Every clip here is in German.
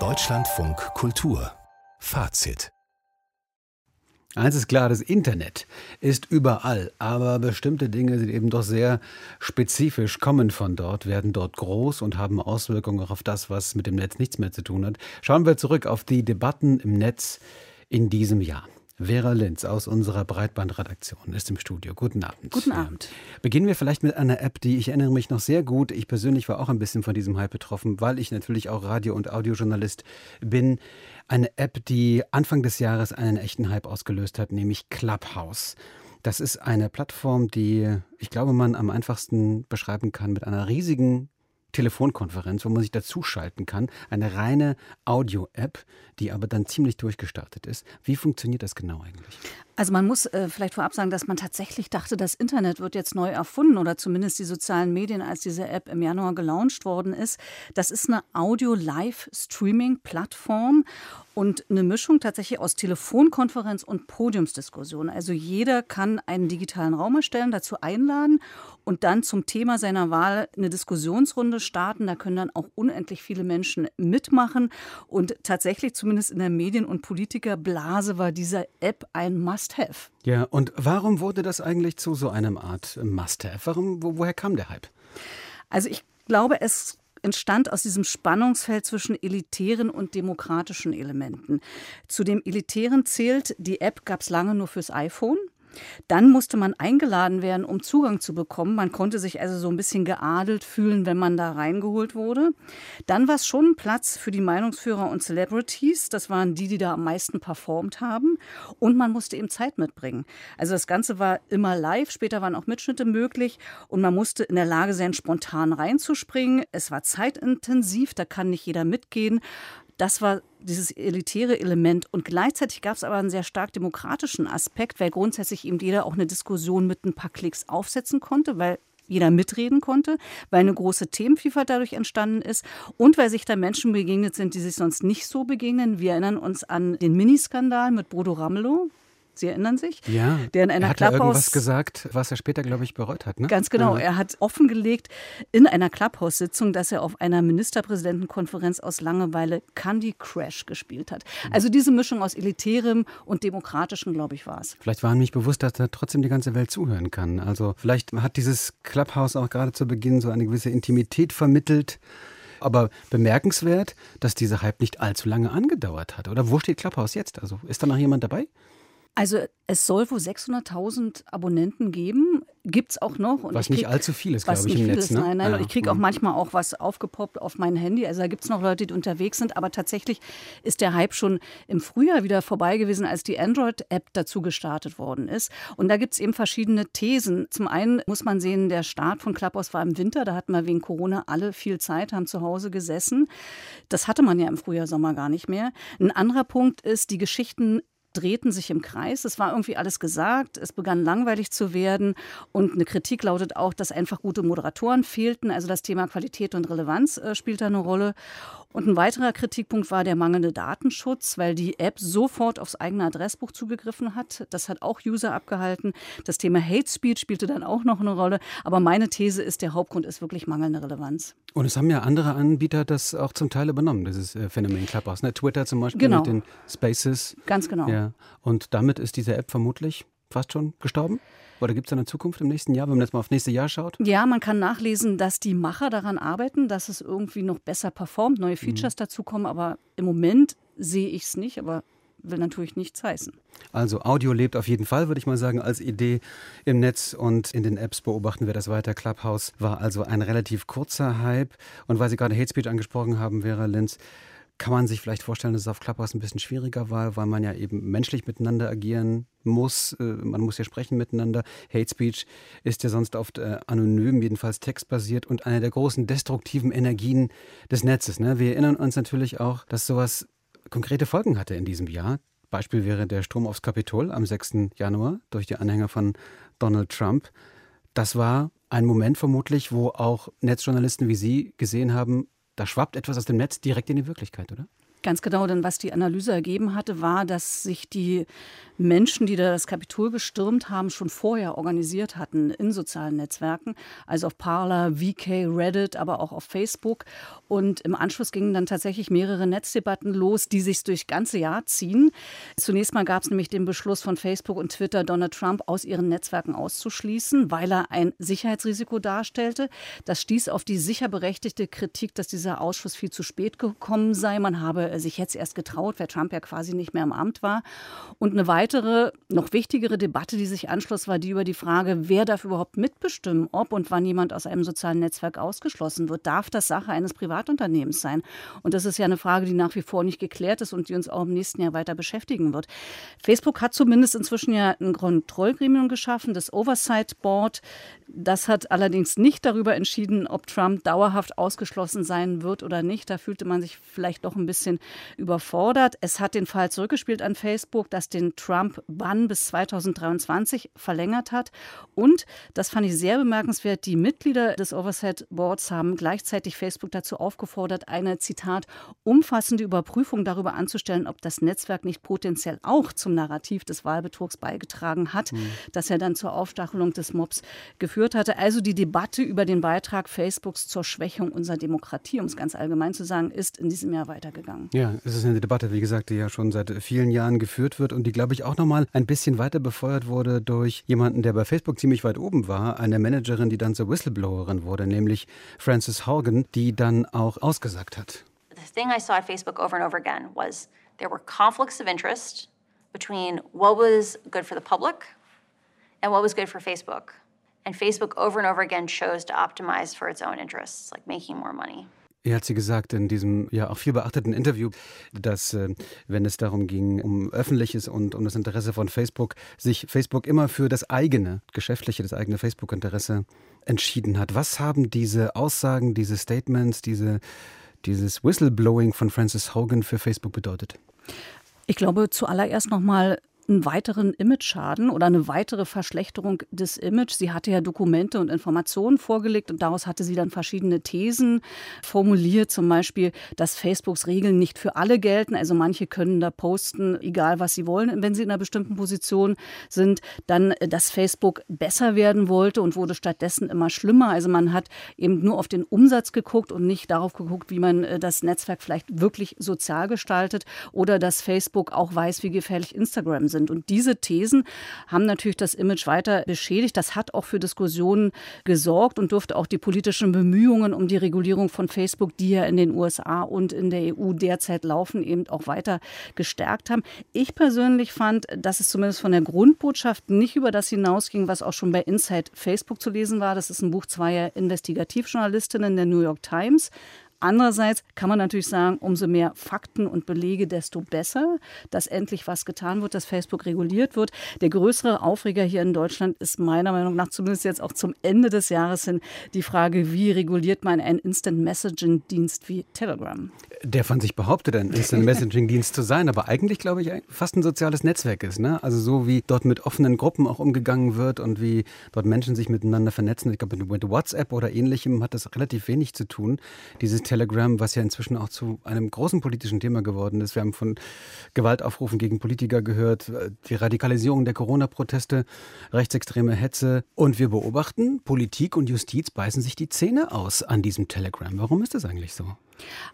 Deutschlandfunk Kultur Fazit Eins ist klar, das Internet ist überall, aber bestimmte Dinge sind eben doch sehr spezifisch, kommen von dort, werden dort groß und haben Auswirkungen auf das, was mit dem Netz nichts mehr zu tun hat. Schauen wir zurück auf die Debatten im Netz in diesem Jahr. Vera Linz aus unserer Breitbandredaktion ist im Studio. Guten Abend. Guten Abend. Beginnen wir vielleicht mit einer App, die ich erinnere mich noch sehr gut. Ich persönlich war auch ein bisschen von diesem Hype betroffen, weil ich natürlich auch Radio- und Audiojournalist bin. Eine App, die Anfang des Jahres einen echten Hype ausgelöst hat, nämlich Clubhouse. Das ist eine Plattform, die ich glaube, man am einfachsten beschreiben kann mit einer riesigen Telefonkonferenz, wo man sich dazuschalten kann. Eine reine Audio-App, die aber dann ziemlich durchgestartet ist. Wie funktioniert das genau eigentlich? Also man muss äh, vielleicht vorab sagen, dass man tatsächlich dachte, das Internet wird jetzt neu erfunden oder zumindest die sozialen Medien, als diese App im Januar gelauncht worden ist. Das ist eine Audio-Live-Streaming-Plattform und eine Mischung tatsächlich aus Telefonkonferenz und Podiumsdiskussion. Also jeder kann einen digitalen Raum erstellen, dazu einladen und dann zum Thema seiner Wahl eine Diskussionsrunde starten. Da können dann auch unendlich viele Menschen mitmachen. Und tatsächlich, zumindest in der Medien- und Politikerblase, war diese App ein Must-Have. Ja, und warum wurde das eigentlich zu so einem Art Must-Have? Warum, wo, woher kam der Hype? Also ich glaube, es entstand aus diesem Spannungsfeld zwischen elitären und demokratischen Elementen. Zu dem elitären zählt, die App gab es lange nur fürs iPhone. Dann musste man eingeladen werden, um Zugang zu bekommen. Man konnte sich also so ein bisschen geadelt fühlen, wenn man da reingeholt wurde. Dann war es schon Platz für die Meinungsführer und Celebrities. Das waren die, die da am meisten performt haben. Und man musste eben Zeit mitbringen. Also das Ganze war immer live. Später waren auch Mitschnitte möglich. Und man musste in der Lage sein, spontan reinzuspringen. Es war zeitintensiv. Da kann nicht jeder mitgehen. Das war dieses elitäre Element. Und gleichzeitig gab es aber einen sehr stark demokratischen Aspekt, weil grundsätzlich eben jeder auch eine Diskussion mit ein paar Klicks aufsetzen konnte, weil jeder mitreden konnte, weil eine große Themenvielfalt dadurch entstanden ist und weil sich da Menschen begegnet sind, die sich sonst nicht so begegnen. Wir erinnern uns an den Miniskandal mit Bodo Ramelow, Sie erinnern sich? Ja. Der in einer er hat Clubhouse irgendwas gesagt, was er später, glaube ich, bereut hat. Ne? Ganz genau. Ja. Er hat offengelegt in einer Clubhouse-Sitzung, dass er auf einer Ministerpräsidentenkonferenz aus Langeweile Candy Crash gespielt hat. Also diese Mischung aus elitärem und demokratischem, glaube ich, war es. Vielleicht war ihm nicht bewusst, dass da trotzdem die ganze Welt zuhören kann. Also vielleicht hat dieses Clubhouse auch gerade zu Beginn so eine gewisse Intimität vermittelt. Aber bemerkenswert, dass dieser Hype nicht allzu lange angedauert hat. Oder wo steht Clubhouse jetzt? Also ist da noch jemand dabei? Also es soll wohl 600.000 Abonnenten geben, gibt es auch noch. Und was krieg, nicht allzu viel ist, was glaube ich, nicht im viel Netz. Ist, Ne? Nein, nein, ja. und ich kriege auch manchmal auch was aufgepoppt auf mein Handy. Also da gibt es noch Leute, die unterwegs sind. Aber tatsächlich ist der Hype schon im Frühjahr wieder vorbei gewesen, als die Android-App dazu gestartet worden ist. Und da gibt es eben verschiedene Thesen. Zum einen muss man sehen, der Start von Clubhouse war im Winter. Da hatten wir wegen Corona alle viel Zeit, haben zu Hause gesessen. Das hatte man ja im Frühjahr, Sommer gar nicht mehr. Ein anderer Punkt ist, die Geschichten drehten sich im Kreis. Es war irgendwie alles gesagt. Es begann langweilig zu werden. Und eine Kritik lautet auch, dass einfach gute Moderatoren fehlten. Also das Thema Qualität und Relevanz äh, spielt da eine Rolle. Und ein weiterer Kritikpunkt war der mangelnde Datenschutz, weil die App sofort aufs eigene Adressbuch zugegriffen hat. Das hat auch User abgehalten. Das Thema Hate Speech spielte dann auch noch eine Rolle. Aber meine These ist, der Hauptgrund ist wirklich mangelnde Relevanz. Und es haben ja andere Anbieter das auch zum Teil übernommen, dieses äh, Phänomen Clubhouse. Ne? Twitter zum Beispiel Genau. mit den Spaces. Ganz genau. Ja. Und damit ist diese App vermutlich fast schon gestorben? Oder gibt es eine Zukunft im nächsten Jahr, wenn man jetzt mal aufs nächste Jahr schaut? Ja, man kann nachlesen, dass die Macher daran arbeiten, dass es irgendwie noch besser performt, neue Mhm. Features dazukommen. Aber im Moment sehe ich es nicht, aber will natürlich nichts heißen. Also Audio lebt auf jeden Fall, würde ich mal sagen, als Idee im Netz und in den Apps beobachten wir das weiter. Clubhouse war also ein relativ kurzer Hype. Und weil Sie gerade Hate Speech angesprochen haben, Vera Linz, kann man sich vielleicht vorstellen, dass es auf Clubhouse ein bisschen schwieriger war, weil man ja eben menschlich miteinander agieren muss. Äh, Man muss ja sprechen miteinander. Hate Speech ist ja sonst oft äh, anonym, jedenfalls textbasiert und eine der großen destruktiven Energien des Netzes. Ne? Wir erinnern uns natürlich auch, dass sowas konkrete Folgen hatte in diesem Jahr. Beispiel wäre der Sturm aufs Kapitol am 6. Januar durch die Anhänger von Donald Trump. Das war ein Moment vermutlich, wo auch Netzjournalisten wie Sie gesehen haben, da schwappt etwas aus dem Netz direkt in die Wirklichkeit, oder? Ganz genau, denn was die Analyse ergeben hatte, war, dass sich die Menschen, die da das Kapitol gestürmt haben, schon vorher organisiert hatten in sozialen Netzwerken, also auf Parler, VK, Reddit, aber auch auf Facebook. Und im Anschluss gingen dann tatsächlich mehrere Netzdebatten los, die sich durch ganze Jahr ziehen. Zunächst mal gab es nämlich den Beschluss von Facebook und Twitter, Donald Trump aus ihren Netzwerken auszuschließen, weil er ein Sicherheitsrisiko darstellte. Das stieß auf die sicher berechtigte Kritik, dass dieser Ausschuss viel zu spät gekommen sei. Man habe sich jetzt erst getraut, weil Trump ja quasi nicht mehr im Amt war. Und eine weitere noch wichtigere Debatte, die sich anschloss, war die über die Frage, wer darf überhaupt mitbestimmen, ob und wann jemand aus einem sozialen Netzwerk ausgeschlossen wird. Darf das Sache eines Privatunternehmens sein? Und das ist ja eine Frage, die nach wie vor nicht geklärt ist und die uns auch im nächsten Jahr weiter beschäftigen wird. Facebook hat zumindest inzwischen ja ein Kontrollgremium geschaffen, das Oversight Board. Das hat allerdings nicht darüber entschieden, ob Trump dauerhaft ausgeschlossen sein wird oder nicht. Da fühlte man sich vielleicht doch ein bisschen überfordert. Es hat den Fall zurückgespielt an Facebook, dass den Trump Trump-Bann bis 2023 verlängert hat. Und, das fand ich sehr bemerkenswert, die Mitglieder des Oversight Boards haben gleichzeitig Facebook dazu aufgefordert, eine, Zitat, umfassende Überprüfung darüber anzustellen, ob das Netzwerk nicht potenziell auch zum Narrativ des Wahlbetrugs beigetragen hat, mhm. das er dann zur Aufstachelung des Mobs geführt hatte. Also die Debatte über den Beitrag Facebooks zur Schwächung unserer Demokratie, um es ganz allgemein zu sagen, ist in diesem Jahr weitergegangen. Ja, es ist eine Debatte, wie gesagt, die ja schon seit vielen Jahren geführt wird und die, glaube ich, auch nochmal ein bisschen weiter befeuert wurde durch jemanden, der bei Facebook ziemlich weit oben war, eine Managerin, die dann zur Whistleblowerin wurde, nämlich Frances Horgan, die dann auch ausgesagt hat. The thing I saw at Facebook over and over again was there were conflicts of interest between what was good for the public and what was good for Facebook. And Facebook over and over again chose to optimize for its own interests, like making more money. Er hat sie gesagt in diesem ja auch viel beachteten Interview, dass äh, wenn es darum ging, um öffentliches und um das Interesse von Facebook, sich Facebook immer für das eigene, geschäftliche, das eigene Facebook-Interesse entschieden hat. Was haben diese Aussagen, diese Statements, diese, dieses Whistleblowing von Francis Hogan für Facebook bedeutet? Ich glaube zuallererst nochmal einen weiteren Image-Schaden oder eine weitere Verschlechterung des Images. Sie hatte ja Dokumente und Informationen vorgelegt und daraus hatte sie dann verschiedene Thesen formuliert, zum Beispiel, dass Facebooks Regeln nicht für alle gelten. Also manche können da posten, egal was sie wollen, wenn sie in einer bestimmten Position sind. Dann, äh, dass Facebook besser werden wollte und wurde stattdessen immer schlimmer. Also man hat eben nur auf den Umsatz geguckt und nicht darauf geguckt, wie man äh, das Netzwerk vielleicht wirklich sozial gestaltet oder dass Facebook auch weiß, wie gefährlich Instagram sind. Und diese Thesen haben natürlich das Image weiter beschädigt. Das hat auch für Diskussionen gesorgt und dürfte auch die politischen Bemühungen um die Regulierung von Facebook, die ja in den USA und in der EU derzeit laufen, eben auch weiter gestärkt haben. Ich persönlich fand, dass es zumindest von der Grundbotschaft nicht über das hinausging, was auch schon bei Inside Facebook zu lesen war. Das ist ein Buch zweier Investigativjournalistinnen der New York Times. Andererseits kann man natürlich sagen, umso mehr Fakten und Belege, desto besser, dass endlich was getan wird, dass Facebook reguliert wird. Der größere Aufreger hier in Deutschland ist meiner Meinung nach zumindest jetzt auch zum Ende des Jahres hin die Frage, wie reguliert man einen Instant Messaging Dienst wie Telegram? Der von sich behauptet, ein Instant Messaging Dienst zu sein, aber eigentlich glaube ich fast ein soziales Netzwerk ist. Ne? Also so wie dort mit offenen Gruppen auch umgegangen wird und wie dort Menschen sich miteinander vernetzen. Ich glaube, mit WhatsApp oder ähnlichem hat das relativ wenig zu tun. Dieses Telegram, was ja inzwischen auch zu einem großen politischen Thema geworden ist. Wir haben von Gewaltaufrufen gegen Politiker gehört, die Radikalisierung der Corona-Proteste, rechtsextreme Hetze. Und wir beobachten, Politik und Justiz beißen sich die Zähne aus an diesem Telegram. Warum ist das eigentlich so?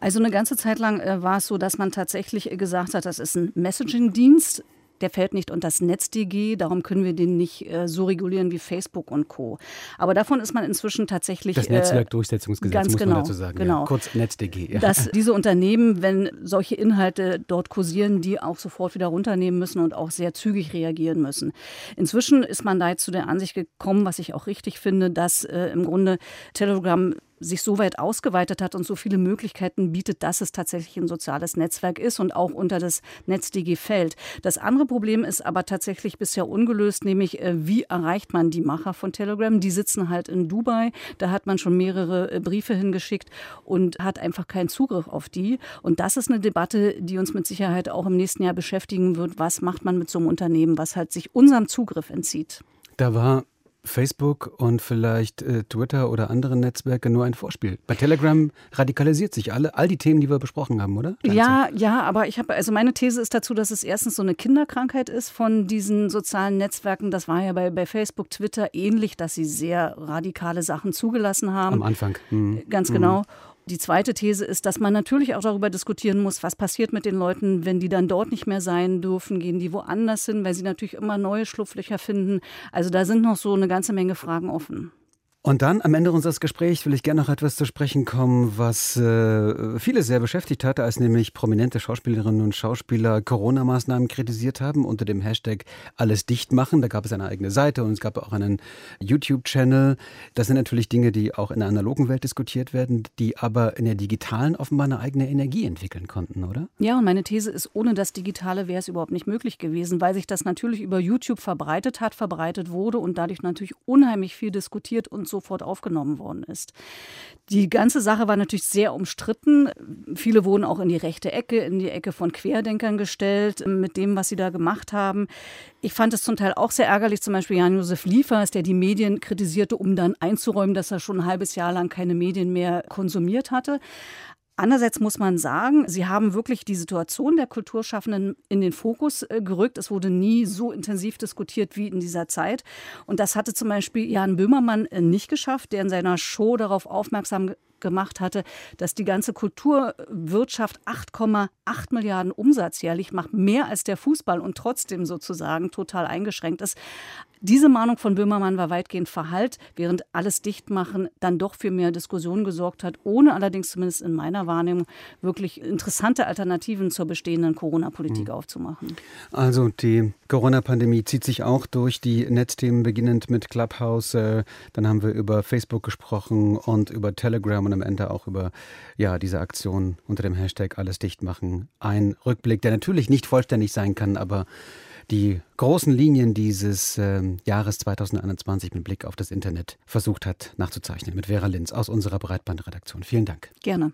Also eine ganze Zeit lang äh, war es so, dass man tatsächlich gesagt hat, das ist ein Messaging-Dienst der fällt nicht unter das NetzDG, darum können wir den nicht äh, so regulieren wie Facebook und Co. Aber davon ist man inzwischen tatsächlich. Das Netzwerkdurchsetzungsgesetz, ganz muss genau, man dazu sagen. Genau. Ja, kurz NetzDG. Ja. Dass diese Unternehmen, wenn solche Inhalte dort kursieren, die auch sofort wieder runternehmen müssen und auch sehr zügig reagieren müssen. Inzwischen ist man da jetzt zu der Ansicht gekommen, was ich auch richtig finde, dass äh, im Grunde Telegram sich so weit ausgeweitet hat und so viele Möglichkeiten bietet, dass es tatsächlich ein soziales Netzwerk ist und auch unter das NetzDG fällt. Das andere Problem ist aber tatsächlich bisher ungelöst, nämlich äh, wie erreicht man die Macher von Telegram? Die sitzen halt in Dubai, da hat man schon mehrere äh, Briefe hingeschickt und hat einfach keinen Zugriff auf die. Und das ist eine Debatte, die uns mit Sicherheit auch im nächsten Jahr beschäftigen wird. Was macht man mit so einem Unternehmen, was halt sich unserem Zugriff entzieht? Da war Facebook und vielleicht äh, Twitter oder andere Netzwerke nur ein Vorspiel. Bei Telegram radikalisiert sich alle, all die Themen, die wir besprochen haben, oder? Ja, ja, aber ich habe, also meine These ist dazu, dass es erstens so eine Kinderkrankheit ist von diesen sozialen Netzwerken. Das war ja bei, bei Facebook, Twitter ähnlich, dass sie sehr radikale Sachen zugelassen haben. Am Anfang. Mhm. Ganz genau. Mhm. Die zweite These ist, dass man natürlich auch darüber diskutieren muss, was passiert mit den Leuten, wenn die dann dort nicht mehr sein dürfen, gehen die woanders hin, weil sie natürlich immer neue Schlupflöcher finden. Also da sind noch so eine ganze Menge Fragen offen. Und dann am Ende unseres Gesprächs will ich gerne noch etwas zu sprechen kommen, was äh, viele sehr beschäftigt hatte, als nämlich prominente Schauspielerinnen und Schauspieler Corona-Maßnahmen kritisiert haben unter dem Hashtag alles dicht machen. Da gab es eine eigene Seite und es gab auch einen YouTube-Channel. Das sind natürlich Dinge, die auch in der analogen Welt diskutiert werden, die aber in der digitalen offenbar eine eigene Energie entwickeln konnten, oder? Ja, und meine These ist, ohne das Digitale wäre es überhaupt nicht möglich gewesen, weil sich das natürlich über YouTube verbreitet hat, verbreitet wurde und dadurch natürlich unheimlich viel diskutiert und so sofort aufgenommen worden ist. Die ganze Sache war natürlich sehr umstritten. Viele wurden auch in die rechte Ecke, in die Ecke von Querdenkern gestellt, mit dem, was sie da gemacht haben. Ich fand es zum Teil auch sehr ärgerlich, zum Beispiel Jan-Josef Liefers, der die Medien kritisierte, um dann einzuräumen, dass er schon ein halbes Jahr lang keine Medien mehr konsumiert hatte. Andererseits muss man sagen, sie haben wirklich die Situation der Kulturschaffenden in den Fokus äh, gerückt. Es wurde nie so intensiv diskutiert wie in dieser Zeit. Und das hatte zum Beispiel Jan Böhmermann äh, nicht geschafft, der in seiner Show darauf aufmerksam gemacht hatte, dass die ganze Kulturwirtschaft 8,8 Milliarden Umsatz jährlich macht, mehr als der Fußball und trotzdem sozusagen total eingeschränkt ist. Diese Mahnung von Böhmermann war weitgehend verhallt, während alles Dichtmachen dann doch für mehr Diskussionen gesorgt hat, ohne allerdings zumindest in meiner Wahrnehmung wirklich interessante Alternativen zur bestehenden Corona-Politik mhm. aufzumachen. Also die Corona-Pandemie zieht sich auch durch die Netzthemen, beginnend mit Clubhouse. Äh, dann haben wir über Facebook gesprochen und über Telegram und am Ende auch über ja, diese Aktion unter dem Hashtag Alles dicht machen. Ein Rückblick, der natürlich nicht vollständig sein kann, aber die großen Linien dieses äh, Jahres 2021 mit Blick auf das Internet versucht hat nachzuzeichnen mit Vera Linz aus unserer Breitbandredaktion. Vielen Dank. Gerne.